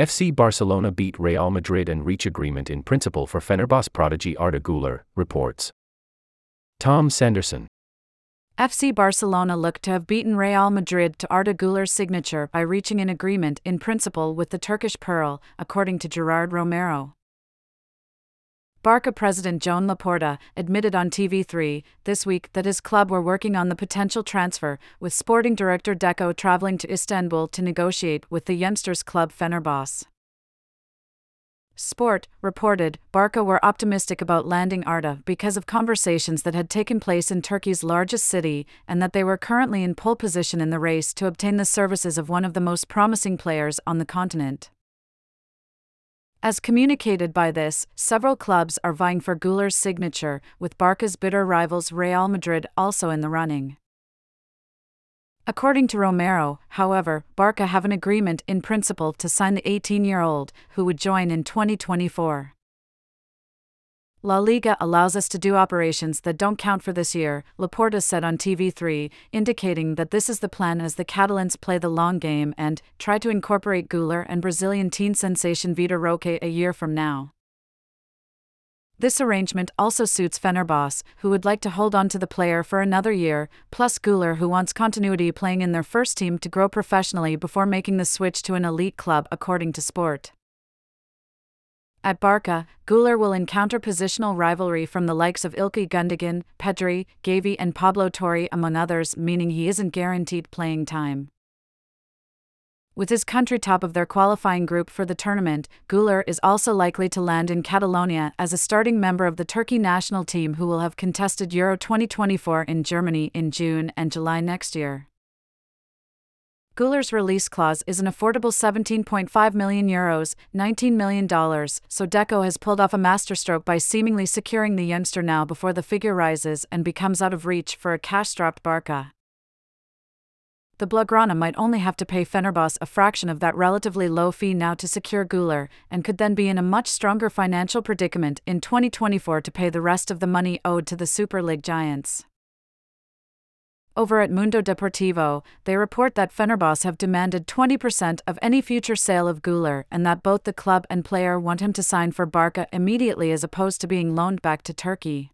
FC Barcelona beat Real Madrid and reach agreement in principle for Fenerbahce prodigy Arda Güler, reports. Tom Sanderson. FC Barcelona looked to have beaten Real Madrid to Arda Güler's signature by reaching an agreement in principle with the Turkish Pearl, according to Gerard Romero. Barca president Joan Laporta admitted on TV3 this week that his club were working on the potential transfer, with sporting director Deco traveling to Istanbul to negotiate with the youngsters club Fenerbahce. Sport reported Barca were optimistic about landing Arda because of conversations that had taken place in Turkey's largest city and that they were currently in pole position in the race to obtain the services of one of the most promising players on the continent. As communicated by this, several clubs are vying for Güler's signature, with Barca's bitter rivals Real Madrid also in the running. According to Romero, however, Barca have an agreement in principle to sign the 18 year old, who would join in 2024. La Liga allows us to do operations that don't count for this year, Laporta said on TV3, indicating that this is the plan as the Catalans play the long game and try to incorporate Güler and Brazilian teen sensation Vitor Roque a year from now. This arrangement also suits Fenerbahce, who would like to hold on to the player for another year, plus Güler, who wants continuity playing in their first team to grow professionally before making the switch to an elite club, according to Sport. At Barca, Güler will encounter positional rivalry from the likes of Ilkay Gundogan, Pedri, Gavi, and Pablo Torre, among others, meaning he isn't guaranteed playing time. With his country top of their qualifying group for the tournament, Güler is also likely to land in Catalonia as a starting member of the Turkey national team who will have contested Euro 2024 in Germany in June and July next year. Güler's release clause is an affordable 17.5 million euros, $19 million, so Deco has pulled off a masterstroke by seemingly securing the youngster now before the figure rises and becomes out of reach for a cash-strapped Barca. The Blaugrana might only have to pay Fenerbahce a fraction of that relatively low fee now to secure Güler, and could then be in a much stronger financial predicament in 2024 to pay the rest of the money owed to the Super League giants. Over at Mundo Deportivo, they report that Fenerbahce have demanded 20% of any future sale of Güler and that both the club and player want him to sign for Barca immediately as opposed to being loaned back to Turkey.